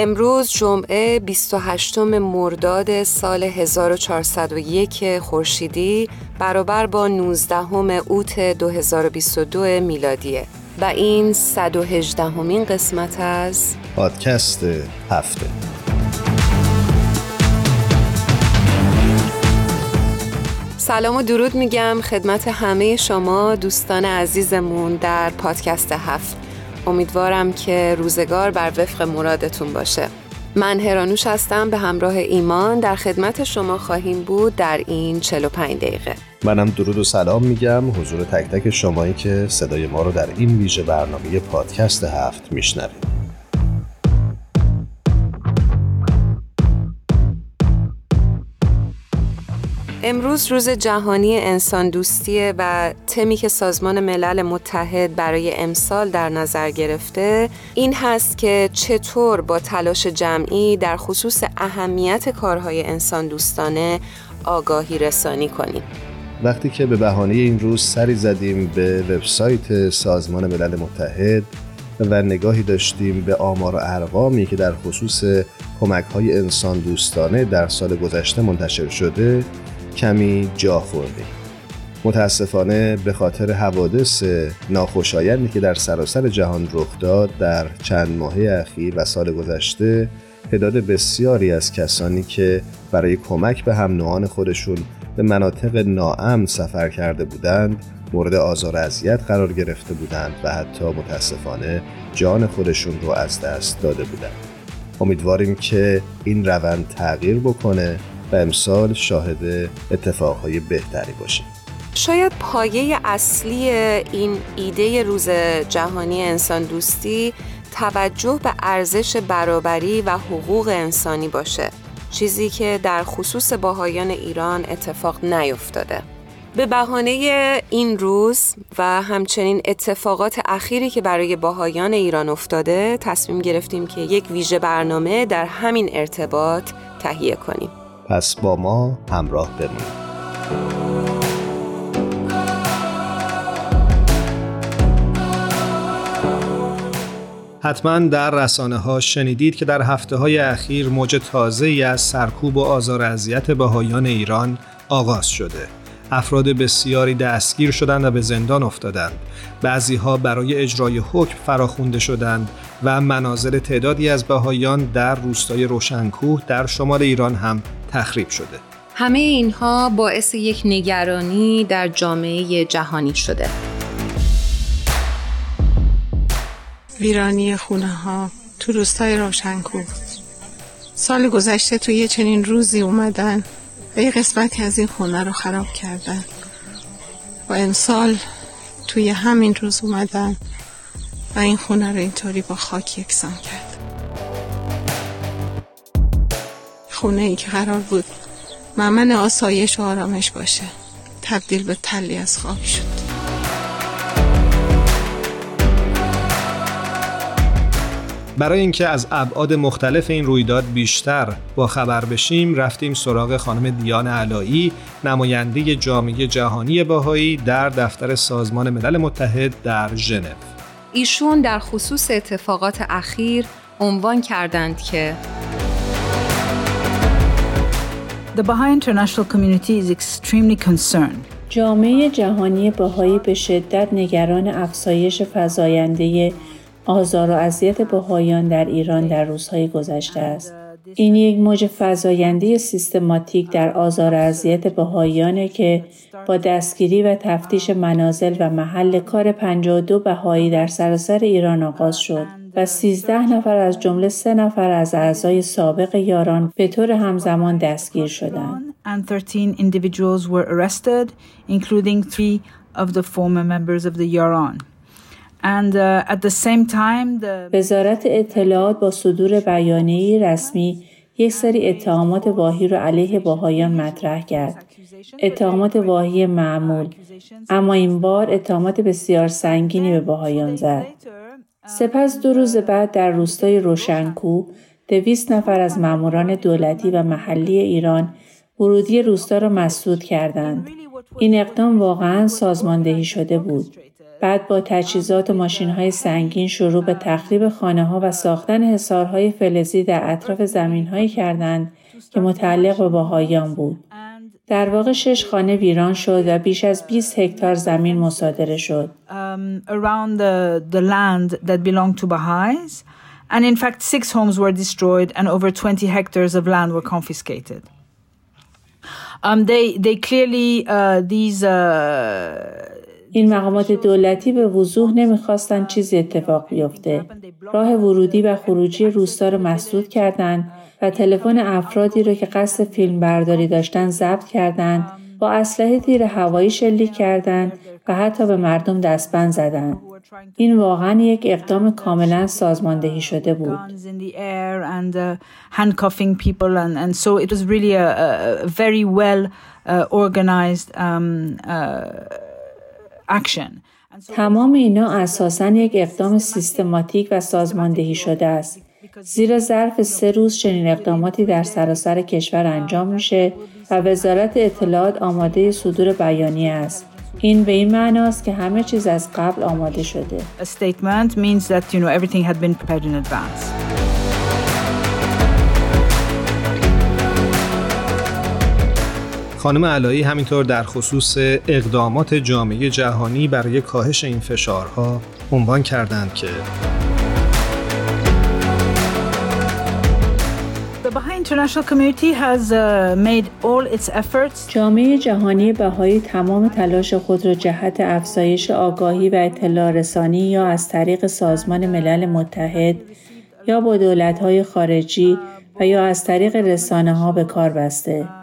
امروز جمعه 28 مرداد سال 1401 خورشیدی برابر با 19 اوت 2022 میلادیه. و این 118 همین قسمت از پادکست هفته. سلام و درود میگم خدمت همه شما دوستان عزیزمون در پادکست هفت. امیدوارم که روزگار بر وفق مرادتون باشه. من هرانوش هستم به همراه ایمان در خدمت شما خواهیم بود در این 45 دقیقه. منم درود و سلام میگم. حضور تک تک شمایی که صدای ما رو در این ویژه برنامه پادکست هفت میشنوید. امروز روز جهانی انسان دوستیه و تمی که سازمان ملل متحد برای امسال در نظر گرفته این هست که چطور با تلاش جمعی در خصوص اهمیت کارهای انسان دوستانه آگاهی رسانی کنیم. وقتی که به بهانه این روز سری زدیم به وبسایت سازمان ملل متحد و نگاهی داشتیم به آمار و ارقامی که در خصوص کمک های انسان دوستانه در سال گذشته منتشر شده کمی جا خورده متاسفانه به خاطر حوادث ناخوشایندی که در سراسر جهان رخ داد در چند ماهه اخیر و سال گذشته تعداد بسیاری از کسانی که برای کمک به هم نوعان خودشون به مناطق ناامن سفر کرده بودند مورد آزار و اذیت قرار گرفته بودند و حتی متاسفانه جان خودشون رو از دست داده بودند. امیدواریم که این روند تغییر بکنه و امسال شاهد اتفاقهای بهتری باشیم شاید پایه اصلی این ایده روز جهانی انسان دوستی توجه به ارزش برابری و حقوق انسانی باشه. چیزی که در خصوص باهایان ایران اتفاق نیفتاده. به بهانه این روز و همچنین اتفاقات اخیری که برای باهایان ایران افتاده تصمیم گرفتیم که یک ویژه برنامه در همین ارتباط تهیه کنیم. پس با ما همراه بمونید حتما در رسانه ها شنیدید که در هفته های اخیر موج تازه از سرکوب و آزار اذیت بهایان ایران آغاز شده. افراد بسیاری دستگیر شدند و به زندان افتادند. بعضی ها برای اجرای حکم فراخونده شدند و منازل تعدادی از بهایان در روستای روشنکوه در شمال ایران هم تخریب شده. همه اینها باعث یک نگرانی در جامعه جهانی شده. ویرانی خونه ها تو روستای روشنکو سال گذشته تو یه چنین روزی اومدن و یه قسمتی از این خونه رو خراب کردن. و امسال توی همین روز اومدن و این خونه رو اینطوری با خاک یکسان کرد. خونه ای که قرار بود ممن آسایش و آرامش باشه تبدیل به تلی از خاک شد. برای اینکه از ابعاد مختلف این رویداد بیشتر با خبر بشیم رفتیم سراغ خانم دیان علایی نماینده جامعه جهانی باهایی در دفتر سازمان ملل متحد در ژنو ایشون در خصوص اتفاقات اخیر عنوان کردند که The Baha'i international community is extremely concerned. جامعه جهانی بهایی به شدت نگران افزایش فزاینده آزار و اذیت بهایان در ایران در روزهای گذشته است. این یک موج فضاینده سیستماتیک در آزار و اذیت بهاییانه که با دستگیری و تفتیش منازل و محل کار 52 بهایی در سراسر ایران آغاز شد و 13 نفر از جمله سه نفر از اعضای سابق یاران به طور همزمان دستگیر شدند. And 13 individuals were arrested, including three of the former members of the Yaran. وزارت اطلاعات با صدور بیانیه رسمی یک سری اتهامات واهی را علیه باهایان مطرح کرد. اتهامات واهی معمول اما این بار اتهامات بسیار سنگینی به باهایان زد. سپس دو روز بعد در روستای روشنکو دویست نفر از ماموران دولتی و محلی ایران ورودی روستا را مسدود کردند. این اقدام واقعا سازماندهی شده بود. بعد با تجهیزات و ماشین های سنگین شروع به تخریب خانه ها و ساختن حسارهای فلزی در اطراف زمین هایی کردند که متعلق به باهایان بود. در واقع شش خانه ویران شد و بیش از 20 هکتار زمین مصادره شد. Um. And in fact, six homes were destroyed and over 20 hectares of land were confiscated. Um, they, they clearly, uh, these, uh, این مقامات دولتی به وضوح نمی‌خواستند چیزی اتفاق بیفته. راه ورودی و خروجی روستا را مسدود کردند و تلفن افرادی را که قصد فیلم برداری داشتن ضبط کردند با اسلحه تیر هوایی شلیک کردند و حتی به مردم دستبند زدند. این واقعا یک اقدام کاملا سازماندهی شده بود. تمام اینا اساسا یک اقدام سیستماتیک و سازماندهی شده است. زیرا ظرف سه روز چنین اقداماتی در سراسر کشور انجام میشه و وزارت اطلاعات آماده صدور بیانیه است. این به این معناست که همه چیز از قبل آماده شده. A statement means that you know everything had been prepared in advance. خانم علایی همینطور در خصوص اقدامات جامعه جهانی برای کاهش این فشارها عنوان کردند که جامعه جهانی بهایی تمام تلاش خود را جهت افزایش آگاهی و اطلاع رسانی یا از طریق سازمان ملل متحد یا با دولت‌های خارجی و یا از طریق رسانه ها به کار بسته.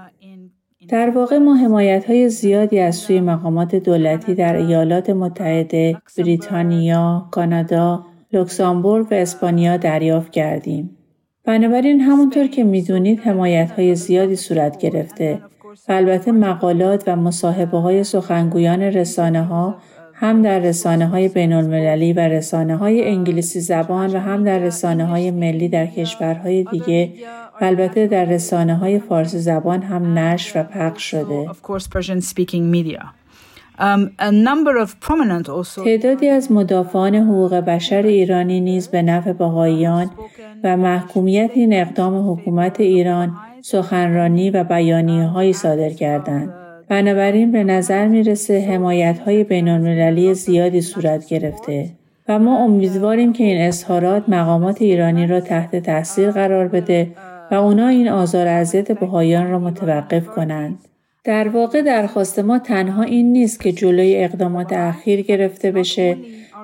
در واقع ما حمایت های زیادی از سوی مقامات دولتی در ایالات متحده، بریتانیا، کانادا، لوکزامبورگ و اسپانیا دریافت کردیم. بنابراین همونطور که می‌دونید حمایت های زیادی صورت گرفته و البته مقالات و مصاحبه های سخنگویان رسانه ها هم در رسانه های بین المللی و رسانه های انگلیسی زبان و هم در رسانه های ملی در کشورهای دیگه و البته در رسانه های فارسی زبان هم نشر و پخش شده. تعدادی از مدافعان حقوق بشر ایرانی نیز به نفع بهاییان و محکومیت این اقدام حکومت ایران سخنرانی و بیانیه صادر کردند. بنابراین به نظر می‌رسه حمایت های بین زیادی صورت گرفته و ما امیدواریم که این اظهارات مقامات ایرانی را تحت تاثیر قرار بده و اونا این آزار اذیت بهایان را متوقف کنند. در واقع درخواست ما تنها این نیست که جلوی اقدامات اخیر گرفته بشه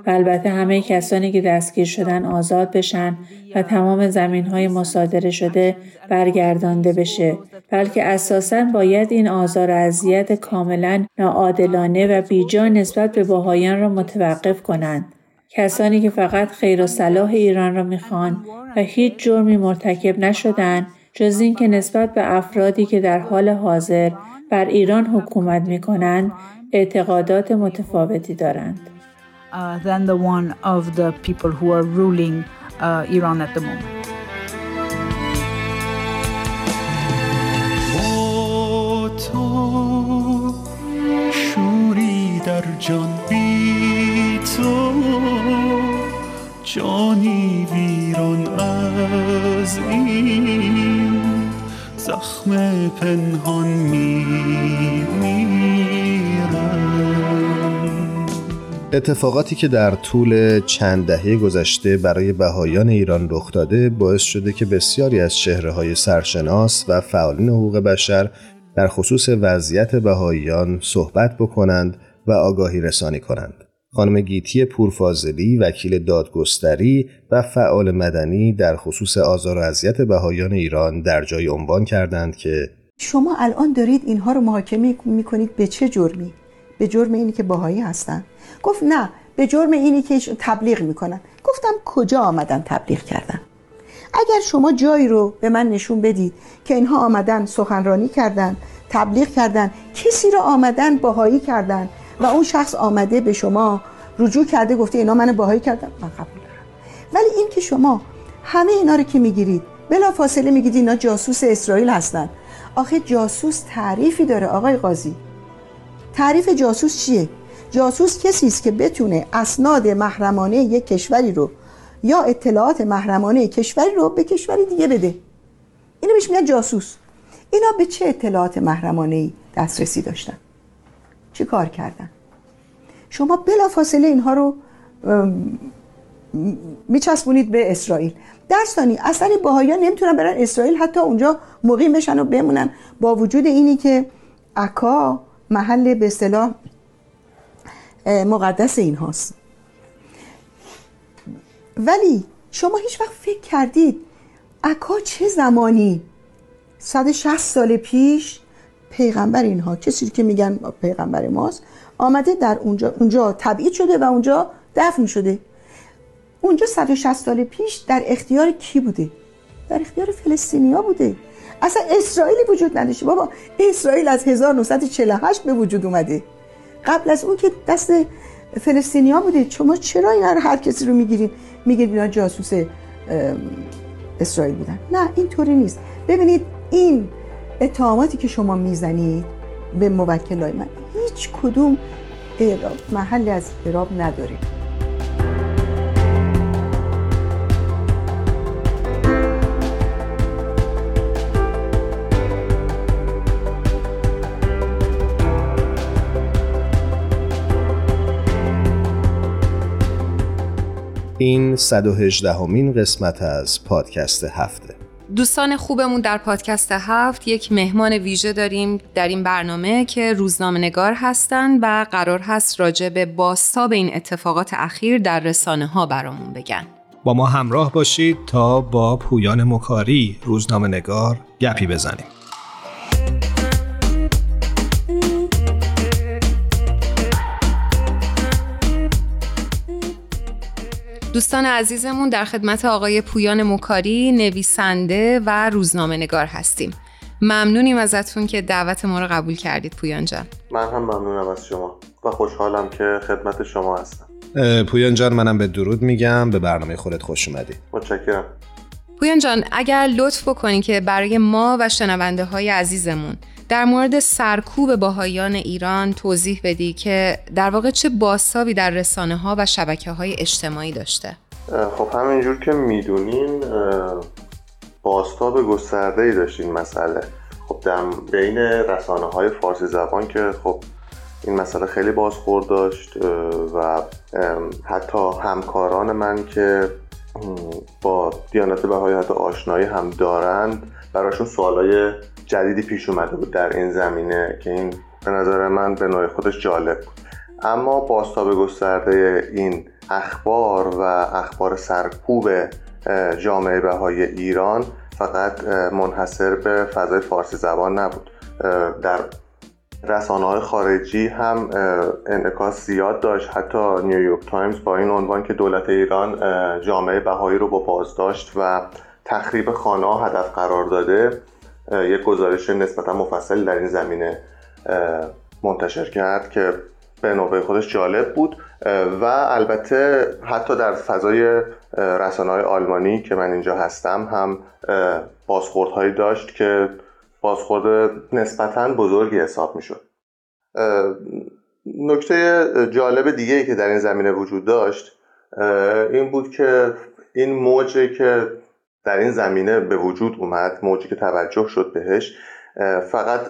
و البته همه کسانی که دستگیر شدن آزاد بشن و تمام زمین های مصادره شده برگردانده بشه بلکه اساسا باید این آزار و اذیت کاملا ناعادلانه و بیجا نسبت به باهایان را متوقف کنند کسانی که فقط خیر و صلاح ایران را می‌خوان و هیچ جرمی مرتکب نشدن جز اینکه نسبت به افرادی که در حال حاضر بر ایران حکومت می کنند اعتقادات متفاوتی دارند. Uh, than the one of the people who are ruling uh, Iran at the moment. در جان بی تو جانی ویران از این زخم پنهان می اتفاقاتی که در طول چند دهه گذشته برای بهایان ایران رخ داده باعث شده که بسیاری از چهره های سرشناس و فعالین حقوق بشر در خصوص وضعیت بهاییان صحبت بکنند و آگاهی رسانی کنند. خانم گیتی پورفازلی وکیل دادگستری و فعال مدنی در خصوص آزار و اذیت بهایان ایران در جای عنوان کردند که شما الان دارید اینها رو محاکمه می‌کنید به چه جرمی؟ به جرم اینی که باهایی هستن گفت نه به جرم اینی که تبلیغ می‌کنن. گفتم کجا آمدن تبلیغ کردن؟ اگر شما جایی رو به من نشون بدید که اینها آمدن سخنرانی کردن تبلیغ کردن کسی رو آمدن باهایی کردن و اون شخص آمده به شما رجوع کرده گفته اینا من باهایی کردم من قبول دارم. ولی این که شما همه اینا رو که می‌گیرید بلا فاصله میگید اینا جاسوس اسرائیل هستن. آخه جاسوس تعریفی داره آقای قاضی. تعریف جاسوس چیه؟ جاسوس کسی است که بتونه اسناد محرمانه یک کشوری رو یا اطلاعات محرمانه کشوری رو به کشوری دیگه بده. اینو بهش میگن جاسوس. اینا به چه اطلاعات محرمانه ای دسترسی داشتن؟ چی کار کردن؟ شما بلافاصله اینها رو میچسبونید به اسرائیل. درستانی اصلا باهایان نمی‌تونن برن اسرائیل حتی اونجا مقیم بشن و بمونن. با وجود اینی که عکا محل به اصطلاح مقدس این هاست. ولی شما هیچ وقت فکر کردید عکا چه زمانی؟ 160 سال پیش پیغمبر اینها کسی که میگن پیغمبر ماست آمده در اونجا اونجا تبعید شده و اونجا دفن شده. اونجا 160 سال پیش در اختیار کی بوده؟ در اختیار فلسطینیا بوده. اصلا اسرائیلی وجود نداشته. بابا اسرائیل از 1948 به وجود اومده. قبل از اون که دست فلسطینیا بوده. شما چرا اینا رو هر کسی رو می‌گیرین؟ میگید اینا جاسوس اسرائیل بودن. نه اینطوری نیست. ببینید این اتهاماتی که شما می‌زنید به موکلای من هیچ کدوم محل از اعراب نداره. این 118 همین قسمت از پادکست هفته. دوستان خوبمون در پادکست هفت یک مهمان ویژه داریم در این برنامه که روزنامه نگار هستند و قرار هست راجع به باستاب این اتفاقات اخیر در رسانه ها برامون بگن. با ما همراه باشید تا با پویان مکاری روزنامه نگار گپی بزنیم. دوستان عزیزمون در خدمت آقای پویان مکاری نویسنده و روزنامه نگار هستیم. ممنونیم ازتون که دعوت ما رو قبول کردید پویان جان. من هم ممنونم از شما و خوشحالم که خدمت شما هستم. پویان جان منم به درود میگم. به برنامه خودت خوش اومدی. متشکرم. پویان جان اگر لطف بکنی که برای ما و شنونده های عزیزمون در مورد سرکوب باهایان ایران توضیح بدی که در واقع چه باستابی در رسانه ها و شبکه های اجتماعی داشته؟ خب همینجور که می‌دونین باستاب گسترده ای داشت این مسئله. خب در بین رسانه های فارسی زبان که خب این مسئله خیلی بازخورد داشت و حتی همکاران من که با دیانت بهایی حتی آشنایی هم دارند براشون سوالای جدیدی پیش اومده بود در این زمینه که این به نظر من به نوع خودش جالب بود. اما باستاب گسترده این اخبار و اخبار سرکوب جامعه بهای ایران فقط منحصر به فضای فارسی زبان نبود. در رسانه های خارجی هم انعکاس زیاد داشت. حتی نیویورک تایمز با این عنوان که دولت ایران جامعه بهایی رو با بازداشت و تخریب خانه هدف قرار داده یک گزارش نسبتا مفصل در این زمینه منتشر کرد که به نوبه خودش جالب بود. و البته حتی در فضای رسانه آلمانی که من اینجا هستم هم بازخوردهایی داشت که بازخورد نسبتا بزرگی حساب می شد نکته جالب دیگه ای که در این زمینه وجود داشت این بود که این موجی که در این زمینه به وجود اومد موجی که توجه شد بهش فقط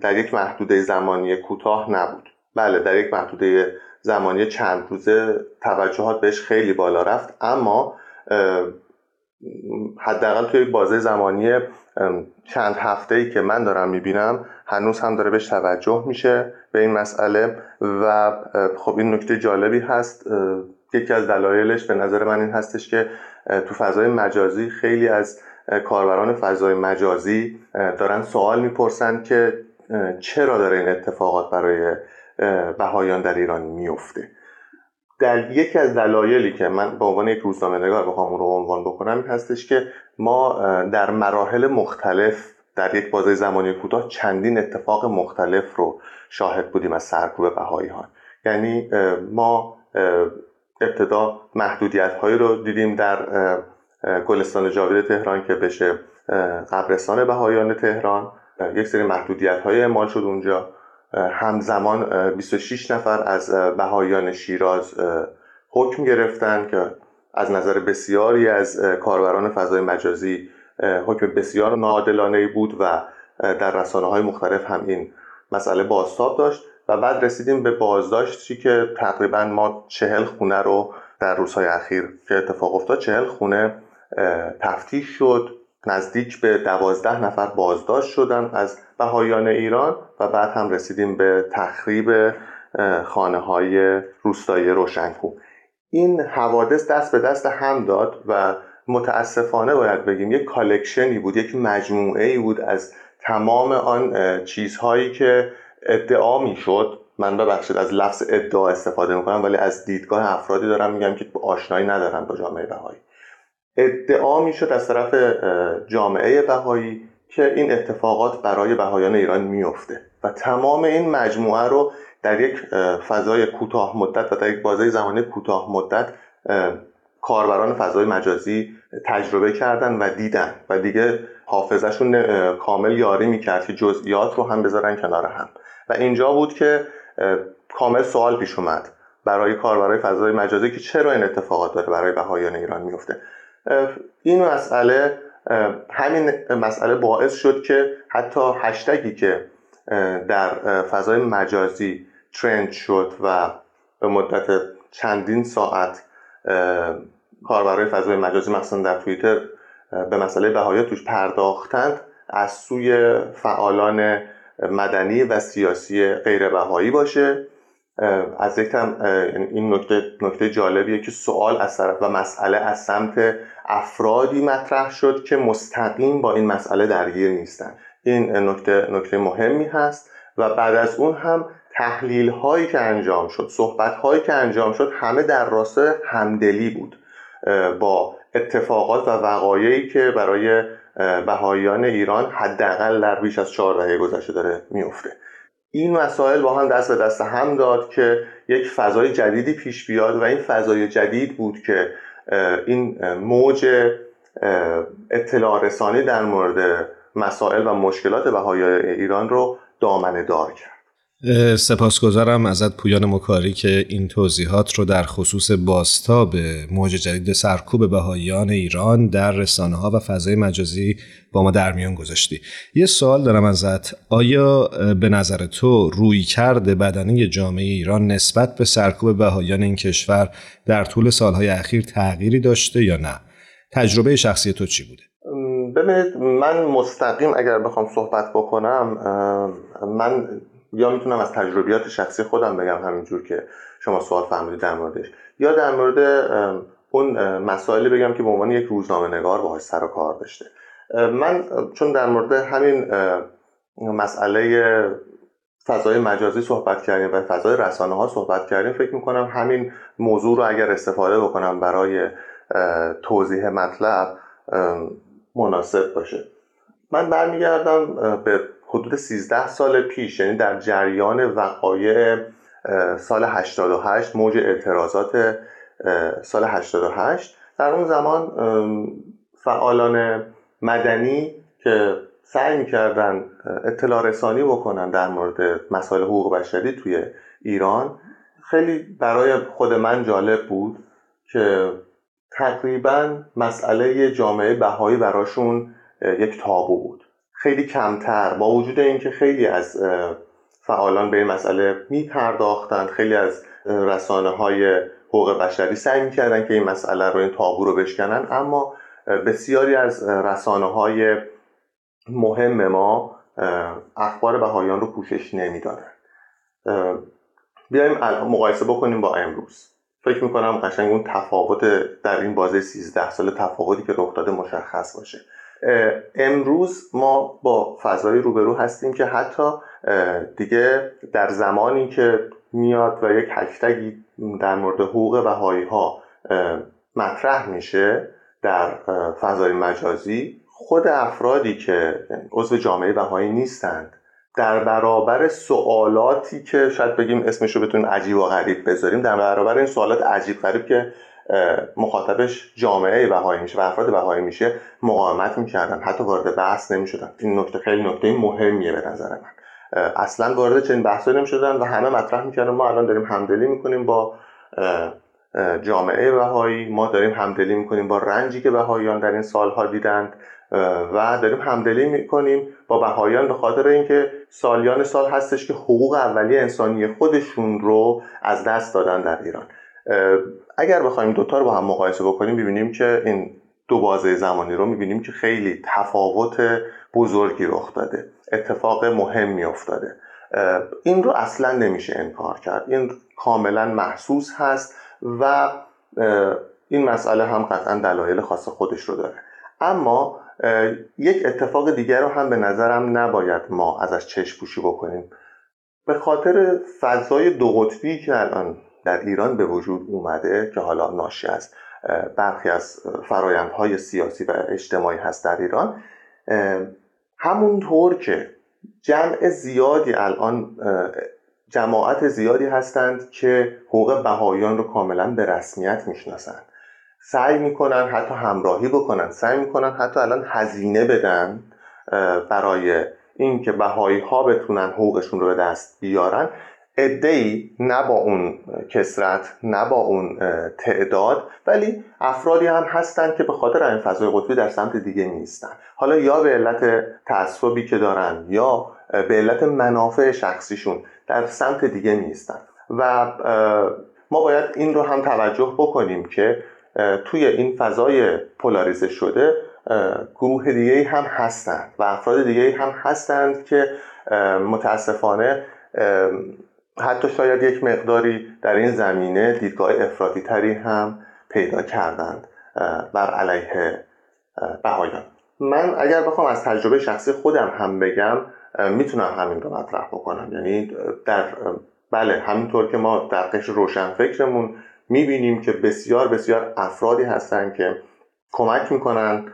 در یک محدوده زمانی کوتاه نبود. بله در یک محدوده زمانی چند روزه توجهات بهش خیلی بالا رفت اما حداقل توی بازه زمانی چند هفته ای که من دارم می‌بینم هنوز هم داره بهش توجه میشه به این مسئله و خب این نکته جالبی هست یکی از دلایلش به نظر من این هستش که تو فضای مجازی خیلی از کاربران فضای مجازی دارن سوال می‌پرسن که چرا داره این اتفاقات برای بهایان در ایران میفته در یکی از دلایلی که من به عنوان یک روزنامه نگار بخوام اون رو عنوان بکنم این هستش که ما در مراحل مختلف در یک بازه زمانی کوتاه چندین اتفاق مختلف رو شاهد بودیم از سرکوب بهاییان یعنی ما ابتدا محدودیت هایی رو دیدیم در گلستان جاوید تهران که بشه قبرستان بهایان تهران. یک سری محدودیت های اعمال شد اونجا. همزمان 26 نفر از بهایان شیراز حکم گرفتن که از نظر بسیاری از کاربران فضای مجازی حکم بسیار ناعادلانه بود و در رسانه های مختلف هم این مسئله بازتاب داشت. و بعد رسیدیم به بازداشتی که تقریبا ما چهل خونه رو در روزهای اخیر که اتفاق افتاد چهل خونه تفتیش شد نزدیک به دوازده نفر بازداشت شدن از بهایان ایران و بعد هم رسیدیم به تخریب خانه های روستایی روشنکو. این حوادث دست به دست هم داد و متاسفانه باید بگیم یک کالکشنی بود یک مجموعه ای بود از تمام آن چیزهایی که ادعا می‌شد من ببخشید از لفظ ادعا استفاده می‌کنم ولی از دیدگاه افرادی دارم میگم که آشنایی ندارم با جامعه بهایی. ادعا می‌شد از طرف جامعه بهایی که این اتفاقات برای بهایان ایران میفته و تمام این مجموعه رو در یک فضای کوتاه مدت و در یک بازه زمانی کوتاه مدت کاربران فضای مجازی تجربه کردن و دیدن. و دیگه حافظشون کامل یاری می‌کرد که جزئیات رو هم بذارن کنار هم. و اینجا بود که کامل سوال پیش اومد برای کاربرای فضای مجازی که چرا این اتفاقات داره برای بهایان ایران میفته. این مسئله همین مسئله باعث شد که حتی هشتگی که در فضای مجازی ترند شد و به مدت چندین ساعت کاربرای فضای مجازی مثلا در توییتر به مسئله بهایی توش پرداختند از سوی فعالان مدنی و سیاسی غیر بهایی باشه از یک این نکته نکته جالبیه که سوال از طرف و مسئله از سمت افرادی مطرح شد که مستقیم با این مسئله درگیر نیستن. این نکته نکته مهمی هست و بعد از اون هم تحلیل هایی که انجام شد صحبت هایی که انجام شد همه در راستای همدلی بود. با اتفاقات و وقایعی که برای بهاییان ایران حداقل در بیش از چهار دهه گذشته داره میفته این مسائل با هم دست به دست هم داد که یک فضای جدیدی پیش بیاد و این فضای جدید بود که این موج اطلاع رسانی در مورد مسائل و مشکلات بهای ایران رو دامنه دار کرد. سپاسگزارم ازت پویان مکاری که این توضیحات رو در خصوص باستاب موج جدید سرکوب بهاییان ایران در رسانه ها و فضای مجازی با ما در میان گذاشتی. یه سوال دارم ازت. آیا به نظر تو روی کرده بدنی جامعه ایران نسبت به سرکوب بهاییان این کشور در طول سالهای اخیر تغییری داشته یا نه؟ تجربه شخصی تو چی بوده؟ ببینید من مستقیم اگر بخوام صحبت بکنم من یا می‌تونم از تجربیات شخصی خودم بگم همینجور که شما سوال فهمیدید در موردش. یا در مورد اون مسائلی بگم که به عنوان یک روزنامه نگار باهاش سر و کار داشته. من چون در مورد همین مسئله فضای مجازی صحبت کردیم و فضای رسانه ها صحبت کردیم فکر می‌کنم همین موضوع رو اگر استفاده بکنم برای توضیح مطلب مناسب باشه. من برمیگردم به حدود 13 سال پیش یعنی در جریان وقایع سال 88 موج اعتراضات سال 88 در اون زمان فعالان مدنی که سعی می‌کردن اطلاع رسانی بکنن در مورد مسائل حقوق بشری توی ایران خیلی برای خود من جالب بود که تقریبا مسئله جامعه بهایی براشون یک تابو بود. خیلی کمتر. با وجود اینکه خیلی از فعالان به این مسئله می پرداختند خیلی از رسانه های حقوق بشری سعی می‌کردن که این مسئله رو این تابو رو بشکنن اما بسیاری از رسانه های مهم ما اخبار بهایان رو پوشش نمی‌دادن بیایم مقایسه بکنیم با امروز. فکر می‌کنم قشنگ اون تفاوت در این بازه 13 سال تفاوتی که رخ داده مشخص باشه. امروز ما با فضایی روبرو هستیم که حتی دیگه در زمانی که میاد و یک هشتگی در مورد حقوق بهایی ها مطرح میشه در فضای مجازی خود افرادی که عضو جامعه بهایی نیستند در برابر سوالاتی که شاید بگیم اسمش رو بتونیم عجیب و غریب بذاریم در برابر این سوالات عجیب غریب که مخاطبش جامعه بهایی میشه و افراد بهایی میشه مقاومت می‌کردن. حتی وارد بحث نمی‌شدن. این نکته خیلی نکته مهمیه به نظر من. اصلا وارد چنین بحثی نمی‌شدن و همه مطرح می‌کردن ما الان داریم همدلی می‌کنیم با جامعه بهایی. ما داریم همدلی می‌کنیم با رنجی که بهاییان در این سالها دیدند. و داریم همدلی می‌کنیم با بهاییان به خاطر اینکه سالیان سال هستش که حقوق اولیه انسانی خودشون رو از دست دادن در ایران. اگر بخوایم دوتا رو با هم مقایسه بکنیم ببینیم که این دو بازه زمانی رو می‌بینیم که خیلی تفاوت بزرگی رخ داده. اتفاق مهمی افتاده. این رو اصلا نمیشه انکار کرد. این کاملا محسوس هست و این مسئله هم قطعا دلایل خاص خودش رو داره. اما یک اتفاق دیگر رو هم به نظرم نباید ما ازش چشم پوشی بکنیم. به خاطر فضای دو قطبی که الان در ایران به وجود اومده که حالا ناشی از برخی از فرایندهای سیاسی و اجتماعی هست در ایران همونطور که جمع زیادی الان جماعت زیادی هستند که حقوق بهاییان رو کاملا به رسمیت می‌شناسند. سعی می‌کنن حتی همراهی بکنن سعی می‌کنن حتی الان هزینه بدن برای اینکه بهایی ها بتونن حقوقشون رو به دست بیارن. ای نه با اون کسرت نه با اون تعداد ولی افرادی هم هستن که به خاطر این فضای قطبی در سمت دیگه نیستن. حالا یا به علت تعصبی که دارن یا به علت منافع شخصیشون در سمت دیگه نیستن. و ما باید این رو هم توجه بکنیم که توی این فضای پولاریزه شده گروه دیگه هم هستند و افراد دیگه هم هستند که متاسفانه حتی شاید یک مقداری در این زمینه دیدگاه افرادی تری هم پیدا کردند بر علیه بهایان. من اگر بخوام از تجربه شخصی خودم هم بگم می‌تونم همین رو مطرح بکنم. یعنی در بله همینطور که ما در قشر روشن فکرمون می‌بینیم که بسیار بسیار افرادی هستن که کمک می‌کنن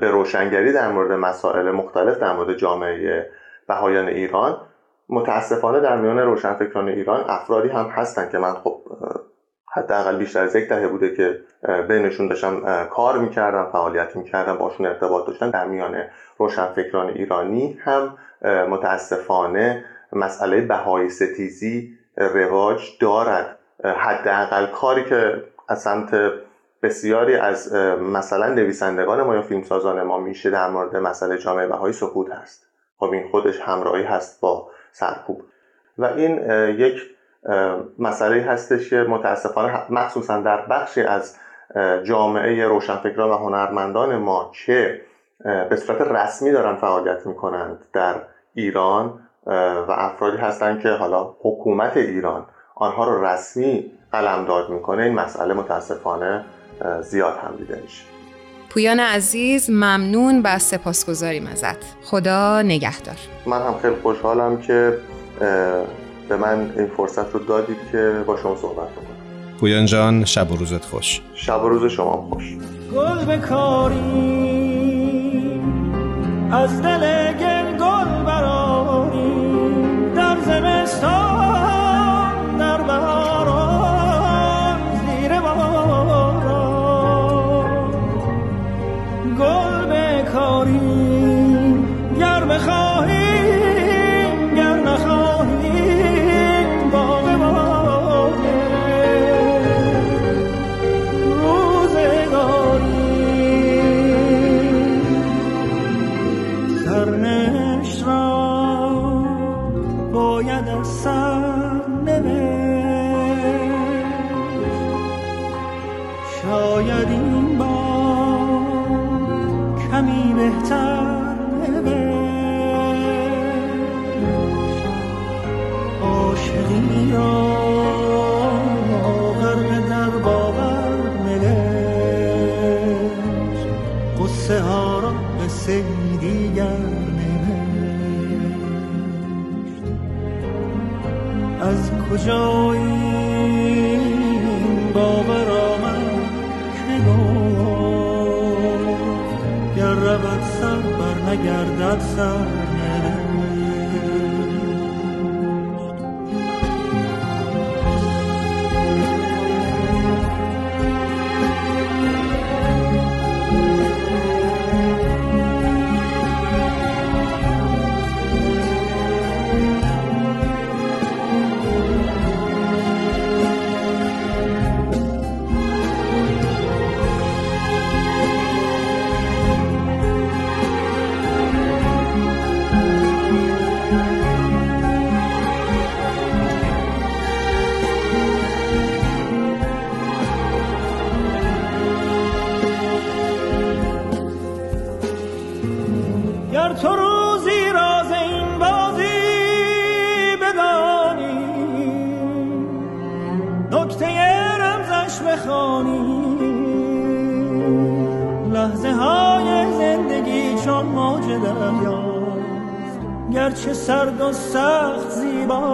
به روشنگری در مورد مسائل مختلف در مورد جامعه بهایان ایران. متاسفانه در میان روشنفکران ایران افرادی هم هستن که من خب حداقل بیشتر از یک دهه بوده که بینشون داشتم کار می‌کردم فعالیت می‌کردم باشون ارتباط داشتن در میان روشنفکران ایرانی هم متاسفانه مسئله بهای ستیزی رواج دارد. حداقل کاری که از سمت بسیاری از مثلا نویسندگان ما یا فیلمسازان ما میشه در مورد مسئله جامعه بهایی سکوت هست. خب این خودش همراهی هست با سرکوب. و این یک مسئله هستش که متاسفانه مخصوصا در بخشی از جامعه روشنفکران و هنرمندان ما که به صورت رسمی دارن فعالیت می‌کنند در ایران و افرادی هستند که حالا حکومت ایران آنها رو رسمی قلمداد می‌کنه این مسئله متاسفانه زیاد هم دیده میشه. پویان عزیز ممنون و سپاسگزاریم ازت. خدا نگهدار. من هم خیلی خوشحالم که به من این فرصت رو دادید که با شما صحبت کنم پویان جان شب و روزت خوش. شب و روز شما خوش. گل بکاری از دل گل براری در زمستان از کجا این باور آمد که گفت گر رود سر بر نگردد سر. گرچه سرد و سخت زیباست.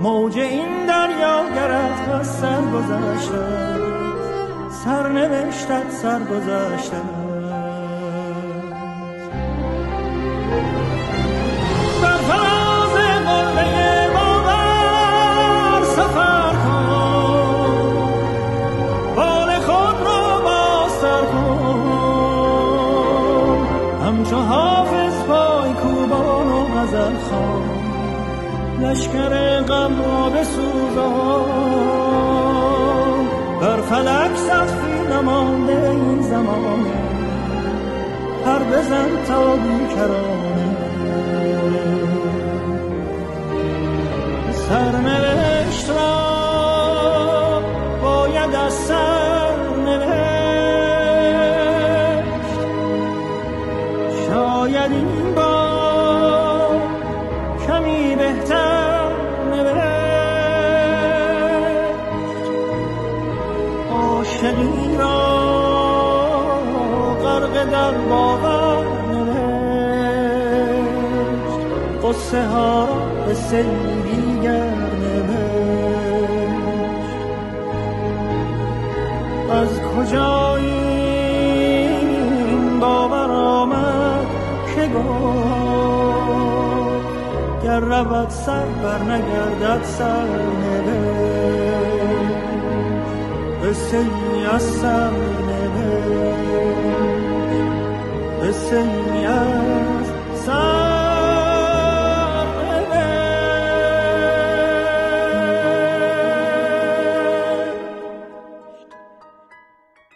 موج این دریا گرد از سر گذشته سر نوشتد سر لشکر غم را بسوزان. بر فلک سخفی نمانده این زمان. هر بزن تا بیکرانه سرنوشت را سیدیگر نوشت. از کجا این باور آمد که گفت گر رود سر بر نگردد سر نوشت. قصه از سر نوشت.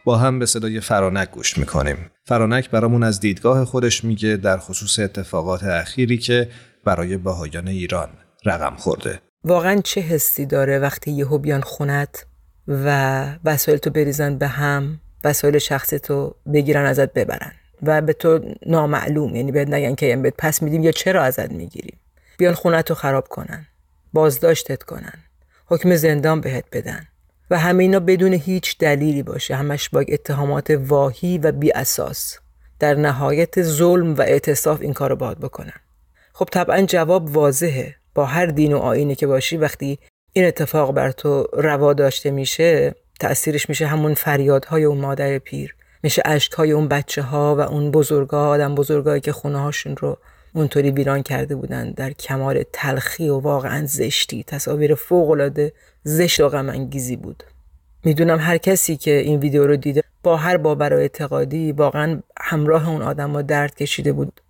با هم به صدای فرانک گوش می‌کنیم. فرانک برامون از دیدگاه خودش میگه در خصوص اتفاقات اخیری که برای بهایان ایران رقم خورده. واقعا چه حسی داره وقتی یهو بیان خونت و وسایل تو بریزن به هم وسایل شخصی تو بگیرن ازت ببرن و به تو نامعلوم یعنی بهت نگن که بهت پس میدیم یا چرا ازت می‌گیریم. بیان خونت رو خراب کنن بازداشتت کنن حکم زندان بهت بدن. و همه اینا بدون هیچ دلیلی باشه. همش با اتهامات واهی و بی اساس. در نهایت ظلم و اعتصاف این کارو باید بکنن. خب طبعا جواب واضحه. با هر دین و آینه که باشی وقتی این اتفاق بر تو روا داشته میشه تأثیرش میشه همون فریادهای اون مادر پیر. میشه های اون بچه ها و اون بزرگا آدم بزرگایی که خونه هاشون رو اونطوری ویران کرده بودن در کمال تلخی و واقعا زشتی. تصاویر فوق العاده زشت و غم انگیزی بود. می‌دونم هر کسی که این ویدیو رو دیده با هر باور و اعتقادی واقعا همراه اون آدم ها درد کشیده بود.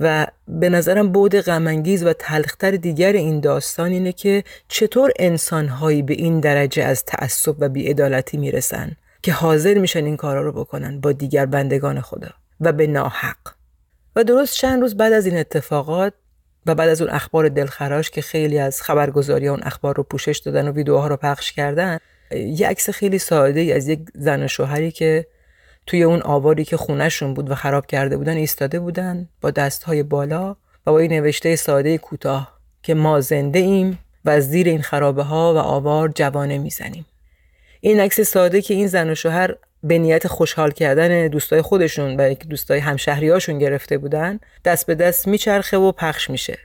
و به نظرم بود غمانگیز و تلختر دیگر این داستان اینه که چطور انسانهایی به این درجه از تعصب و بیعدالتی می‌رسن که حاضر میشن این کارا رو بکنن با دیگر بندگان خدا و به ناحق. و درست چند روز بعد از این اتفاقات و بعد از اون اخبار دلخراش که خیلی از خبرگزاری اون اخبار رو پوشش دادن و ویدیوها رو پخش کردن یه عکس خیلی ساده ای از یک زن شوهری که توی اون آواری که خونهشون بود و خراب کرده بودن ایستاده بودن با دستهای بالا و با این نوشته ساده کوتاه که ما زنده ایم و زیر این خرابه ها و آوار جوانه می‌زنیم. این عکس ساده که این زن و شوهر به نیت خوشحال کردن دوستای خودشون و دوستای همشهریاشون گرفته بودن دست به دست میچرخه و پخش میشه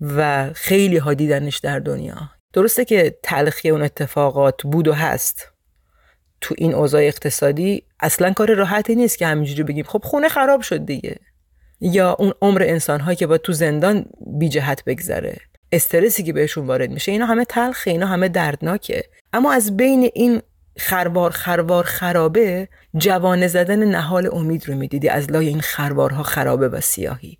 و خیلی ها دیدنش در دنیا. درسته که تلخی اون اتفاقات بود و هست. تو این اوضاع اقتصادی اصلا کار راحتی نیست که همینجوری بگیم خب خونه خراب شد دیگه. یا اون عمر انسان که با تو زندان بی جهت بگذره. استرسی که بهشون وارد میشه اینا همه تلخه اینا همه دردناکه. اما از بین این خربار خروار خرابه جوانه زدن نهال امید رو می‌دیدی. از لای این خروارها خرابه و سیاهی.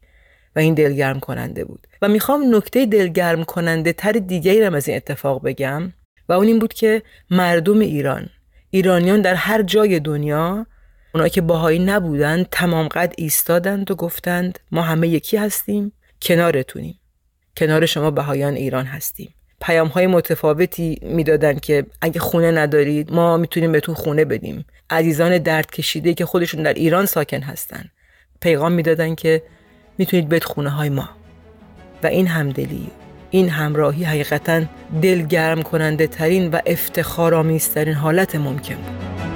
و این دلگرم کننده بود. و می‌خوام نکته دلگرم کننده تر دیگه هم از این اتفاق بگم. و اون این بود که مردم ایران ایرانیان در هر جای دنیا اونایی که باهایی نبودند تمام قد ایستادند و گفتند ما همه یکی هستیم کنارتونیم. کنار شما بهایان ایران هستیم. پیام های متفاوتی می‌دادن که اگه خونه ندارید ما می‌تونیم بهتون خونه بدیم. عزیزان درد کشیده که خودشون در ایران ساکن هستن. پیغام می‌دادن که می‌تونید بهت خونه های ما. و این همدلی این همراهی حقیقتا دلگرم کننده ترین و افتخارآمیزترین حالت ممکن بود.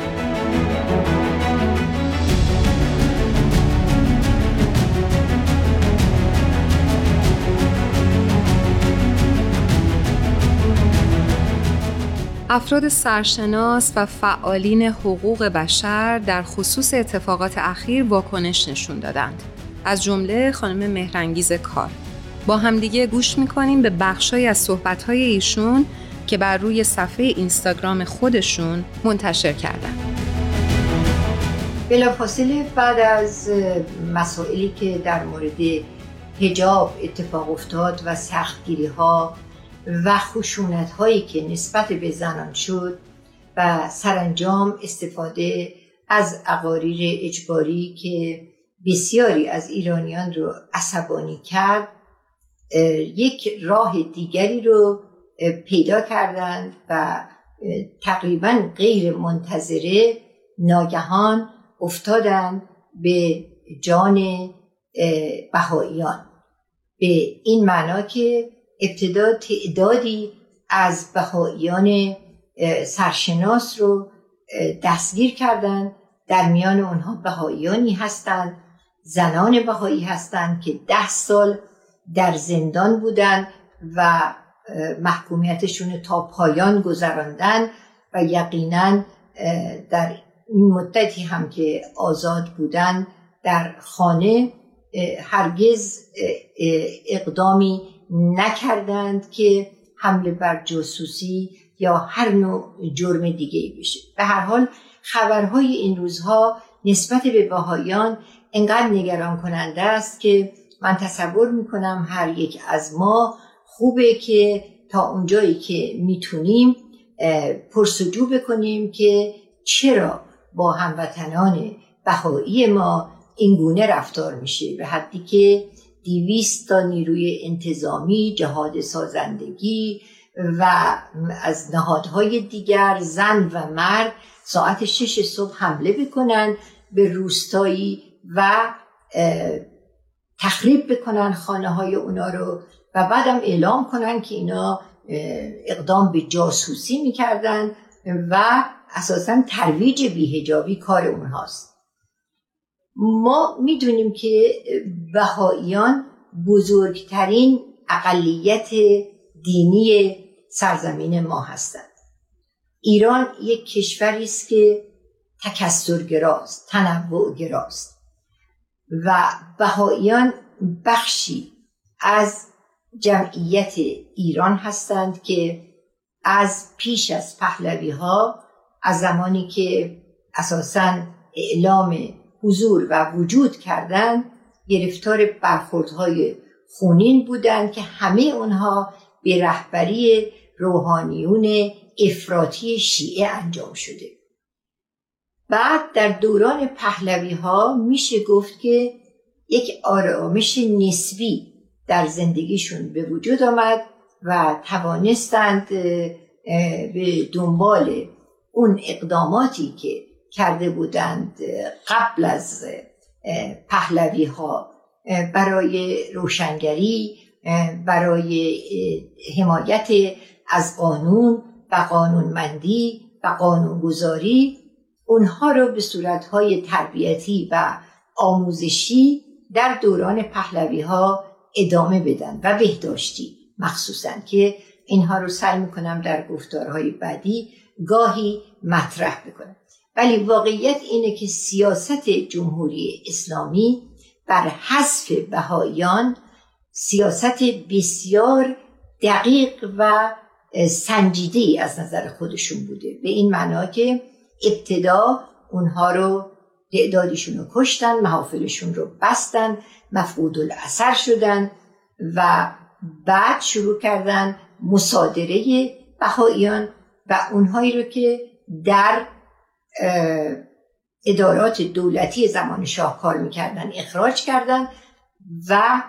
افراد سرشناس و فعالین حقوق بشر در خصوص اتفاقات اخیر واکنش نشون دادند. از جمله خانم مهرنگیز کار. با همدیگه گوش می‌کنیم به بخشای از صحبتهای ایشون که بر روی صفحه اینستاگرام خودشون منتشر کردن. بلافاصله بعد از مسائلی که در مورد هجاب اتفاق افتاد و سختگیری ها و خشونت هایی که نسبت به زنان شد و سرانجام استفاده از اقاریر اجباری که بسیاری از ایرانیان رو عصبانی کرد یک راه دیگری رو پیدا کردند و تقریبا غیر منتظره ناگهان افتادند به جان بهاییان. به این معنا که ابتدا تعدادی از بهاییان سرشناس رو دستگیر کردند در میان آنها بهاییانی هستند زنان بهایی هستند که ده سال در زندان بودند و محکومیتشون تا پایان گذراندن و یقینا در این مدتی هم که آزاد بودند در خانه هرگز اقدامی نکردند که حمله بر جاسوسی یا هر نوع جرم دیگه بشه. به هر حال خبرهای این روزها نسبت به باهایان انقدر نگران کننده است که من تصور می‌کنم هر یک از ما خوبه که تا اونجایی که می‌تونیم پرسجو بکنیم که چرا با هموطنان بهایی ما این گونه رفتار میشه. به حدی که دیویست تا نیروی انتظامی جهاد سازندگی و از نهادهای دیگر زن و مرد ساعت شش صبح حمله بکنن به روستایی و تخریب بکنن خانه های اونا رو و بعدم اعلام کنن که اینا اقدام به جاسوسی می‌کردن و اساسا ترویج بیهجابی کار اونهاست. ما می‌دونیم که بهاییان بزرگترین اقلیت دینی سرزمین ما هستند. ایران یک کشوری است که تکسرگراست تنوعگراست و بهاییان بخشی از جمعیت ایران هستند که از پیش از پهلوی ها از زمانی که اساسا اعلام حضور و وجود کردن گرفتار برخوردهای خونین بودند که همه اونها به رهبری روحانیون افراطی شیعه انجام شده. بعد در دوران پهلوی ها میشه گفت که یک آرامش نسبی در زندگیشون به وجود آمد و توانستند به دنبال اون اقداماتی که کرده بودند قبل از پهلوی ها برای روشنگری برای حمایت از قانون و قانونمندی و قانونگذاری. اونها رو به صورتهای تربیتی و آموزشی در دوران پهلوی ها ادامه بدن و بهداشتی. مخصوصا که اینها رو سعی می‌کنم در گفتارهای بعدی گاهی مطرح بکنم. ولی واقعیت اینه که سیاست جمهوری اسلامی بر حذف بهاییان سیاست بسیار دقیق و سنجیده از نظر خودشون بوده. به این معنا که ابتدا اونها رو تعدادشون رو کشتن محافلشون رو بستن مفقود الاثر شدن و بعد شروع کردن مصادره بهاییان و اونهایی رو که در ادارات دولتی زمان شاه کار می‌کردن اخراج کردن و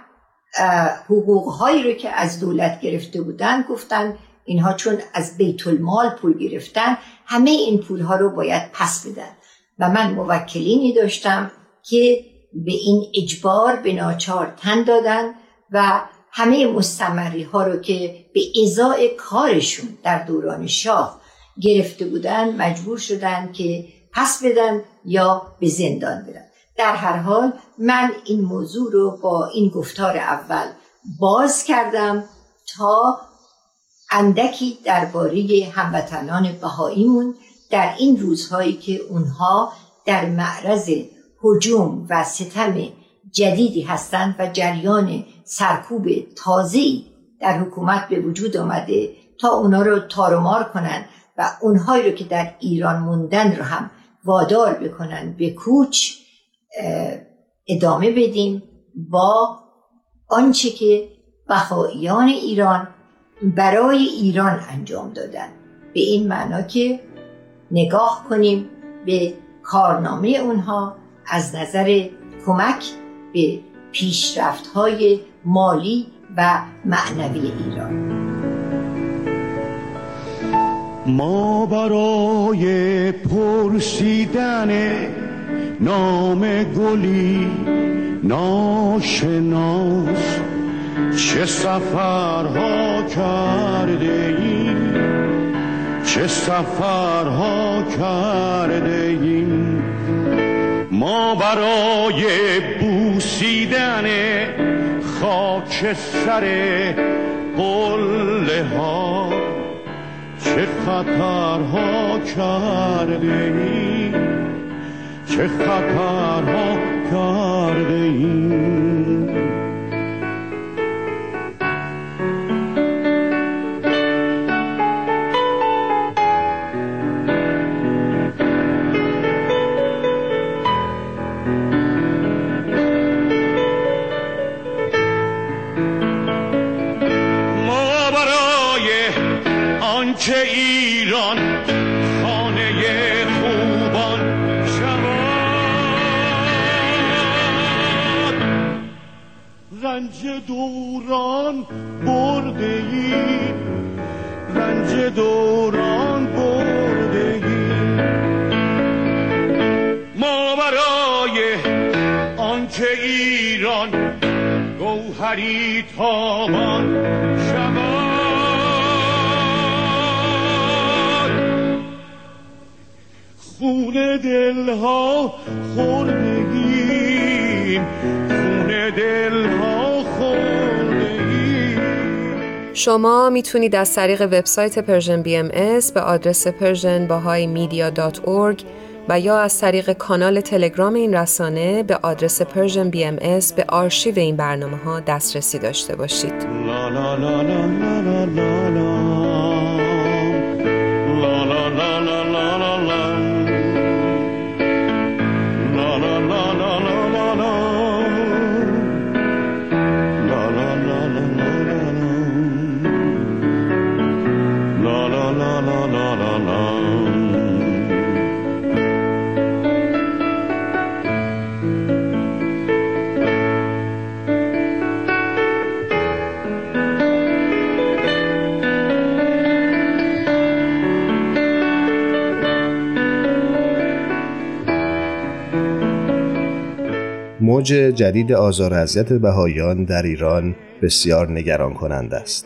حقوقهایی رو که از دولت گرفته بودن گفتن اینها چون از بیت المال پول گرفتن همه این پول ها رو باید پس بدن. و من موکلینی داشتم که به این اجبار به ناچار تن دادن و همه مستمری ها رو که به ازای کارشون در دوران شاه گرفته بودن مجبور شدن که پس بدن یا به زندان برن. در هر حال من این موضوع رو با این گفتار اول باز کردم تا اندکی درباره هموطنان بهاییمون در این روزهایی که اونها در معرض حجوم و ستم جدیدی هستند و جریان سرکوب تازه‌ای در حکومت به وجود آمده تا اونا رو تارمار کنن و اونهایی رو که در ایران موندن رو هم وادار بکنن به کوچ ادامه بدیم با آنچه که بهاییان ایران برای ایران انجام دادن. به این معنا که نگاه کنیم به کارنامه اونها از نظر کمک به پیشرفت های مالی و معنوی ایران. ما برای پرسیدن نام گلی ناشناس چه سفرها کرده ایم چه سفرها کرده ایم ما برای بوسیدن خاک سر قله ها چه خطرها کرده ایم چه خطرها کرده ایم دوران برده ای رنج دوران برده ای ما برای آنکه ایران گوهری تابان شود خون دلها خوردگیم خون دلها شما می‌تونید از طریق وبسایت Persian BMS به آدرس Persian Bahai Media dot و یا از طریق کانال تلگرام این رسانه به آدرس Persian BMS به آرشیو این برنامه ها دسترسی داشته باشید. لا لا لا موج جدید آزار اذیت بهایان در ایران بسیار نگران کننده است.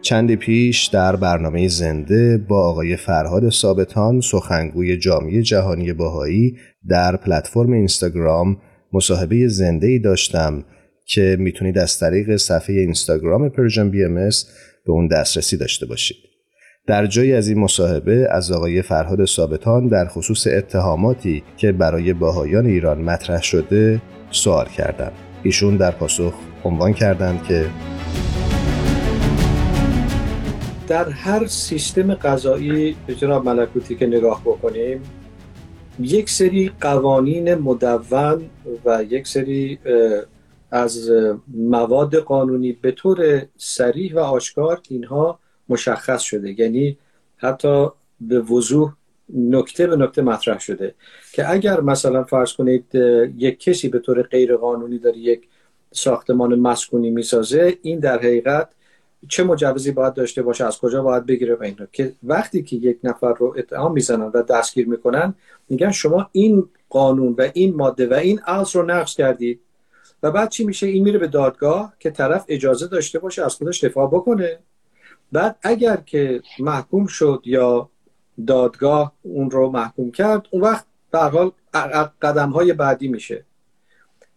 چندی پیش در برنامه زنده با آقای فرهاد ثابتان سخنگوی جامعه جهانی باهایی در پلتفرم اینستاگرام مصاحبه زنده ای داشتم که می‌تونید از طریق صفحه اینستاگرام Persian B به اون دسترسی داشته باشید. در جایی از این مصاحبه از آقای فرهاد ثابتان در خصوص اتهاماتی که برای باهایان ایران مطرح شده سوال کردم. ایشون در پاسخ عنوان کردند که در هر سیستم قضایی به جناب ملکوتی که نگاه بکنیم یک سری قوانین مدون و یک سری از مواد قانونی به طور سریح و آشکار اینها مشخص شده یعنی حتی به وضوح نکته به نکته مطرح شده که اگر مثلا فرض کنید یک کسی به طور غیر قانونی داره یک ساختمان مسکونی می‌سازه این در حقیقت چه مجوزی باید داشته باشه از کجا باید بگیره و اینا. که وقتی که یک نفر رو اتهام می‌زنن و دستگیر می‌کنن میگن شما این قانون و این ماده و این اصل رو نقض کردید و بعد چی میشه؟ این میره به دادگاه که طرف اجازه داشته باشه از خودش دفاع بکنه. بعد اگر که محکوم شد یا دادگاه اون رو محکوم کرد اون وقت به حال قدم های بعدی میشه.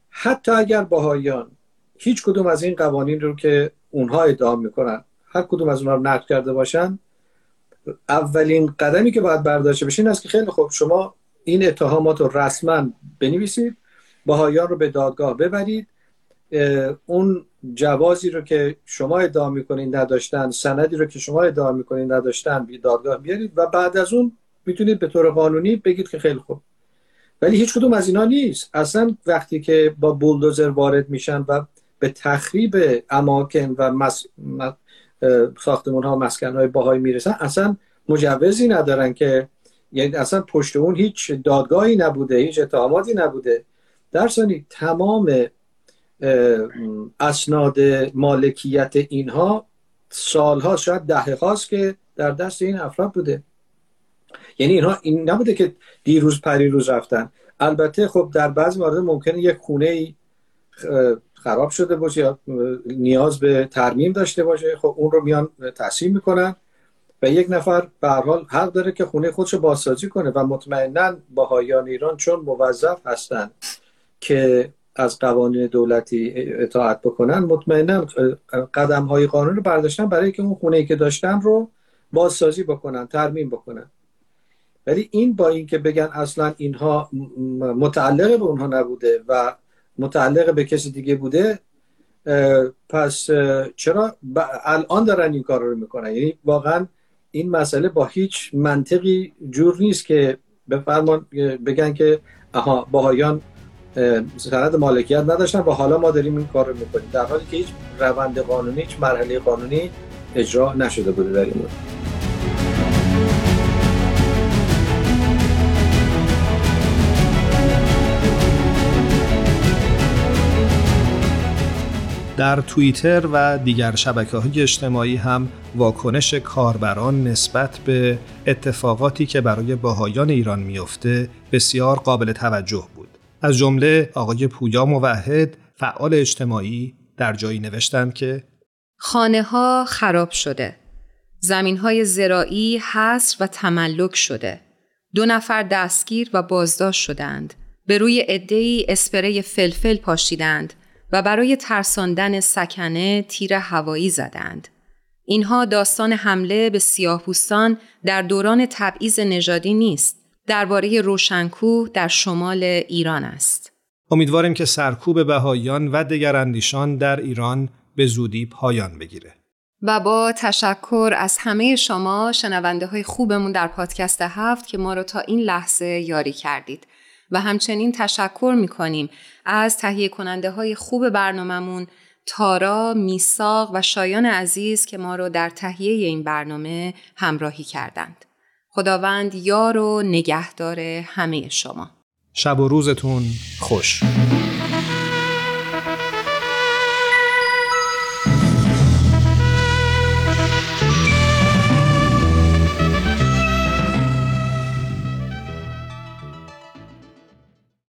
حتی اگر باهایان هیچ کدوم از این قوانین رو که اونها ادعا می‌کنن هر کدوم از اونها رو نقد کرده باشن اولین قدمی که باید برداشته بشه این است که خیلی خوب شما این اتهامات رو رسما بنویسید باهایان رو به دادگاه ببرید اون جوازی رو که شما ادعا می‌کنید نداشتن سندی رو که شما ادعا می‌کنید نداشتن به دادگاه بیارید و بعد از اون می‌تونید به طور قانونی بگید که خیلی خوب. ولی هیچ کدوم از اینا نیست. اصلا وقتی که با بولدوزر وارد میشن و به تخریب اماکن و مس... ساختمون ها مسکن های باهایی می‌رسن اصلا مجوزی ندارن که یعنی اصلا پشت اون هیچ دادگاهی نبوده هیچ اتهاماتی نبوده. در ثانی تمام اسناد مالکیت اینها سالها شاید ده هاست که در دست این افراد بوده. یعنی اینها این نبوده که دیروز پریروز رفتن. البته خب در بعضی موارد ممکنه یک خونه ای خراب شده باشه یا نیاز به ترمیم داشته باشه. خب اون رو میان تحصیل می‌کنن و یک نفر به حال حق داره که خونه خودش رو بازسازی کنه و مطمئنا باهایان ایران چون موظف هستن که از قوانین دولتی اطاعت بکنن مطمئنا قدم های قانون رو برداشتن برای که اون خونه ای که داشتن رو بازسازی بکنن ترمیم بکنن. ولی این با اینکه بگن اصلا اینها متعلق به اونها نبوده و متعلق به کسی دیگه بوده پس چرا الان دارن این کار رو می‌کنن؟ یعنی واقعا این مسئله با هیچ منطقی جور نیست که بفرمان بگن که آها باهایان سند مالکیت نداشتن و حالا ما داریم این کار رو می‌کنیم در حالی که هیچ روند قانونی هیچ مرحله قانونی اجرا نشده بوده در این در توییتر و دیگر شبکه های اجتماعی هم واکنش کاربران نسبت به اتفاقاتی که برای باهایان ایران میافته بسیار قابل توجه بود. از جمله آقای پویا موحد فعال اجتماعی در جایی نوشتند که خانه ها خراب شده. زمین های زراعی حصر و تملک شده. دو نفر دستگیر و بازداشت شدند. به روی عدهای اسپری فلفل پاشیدند و برای ترساندن سکنه تیر هوایی زدند. اینها داستان حمله به سیاهپوستان در دوران تبعیض نژادی نیست. درباره روشنکوه در شمال ایران است. امیدواریم که سرکوب بهاییان و دگراندیشان در ایران به زودی پایان بگیره. و با تشکر از همه شما شنونده های خوبمون در پادکست هفت که ما رو تا این لحظه یاری کردید. و همچنین تشکر می‌کنیم از تهیه کننده های خوب برنامهمون تارا، میساق و شایان عزیز که ما رو در تهیه این برنامه همراهی کردند. خداوند یار و نگهدار همه شما. شب و روزتون خوش.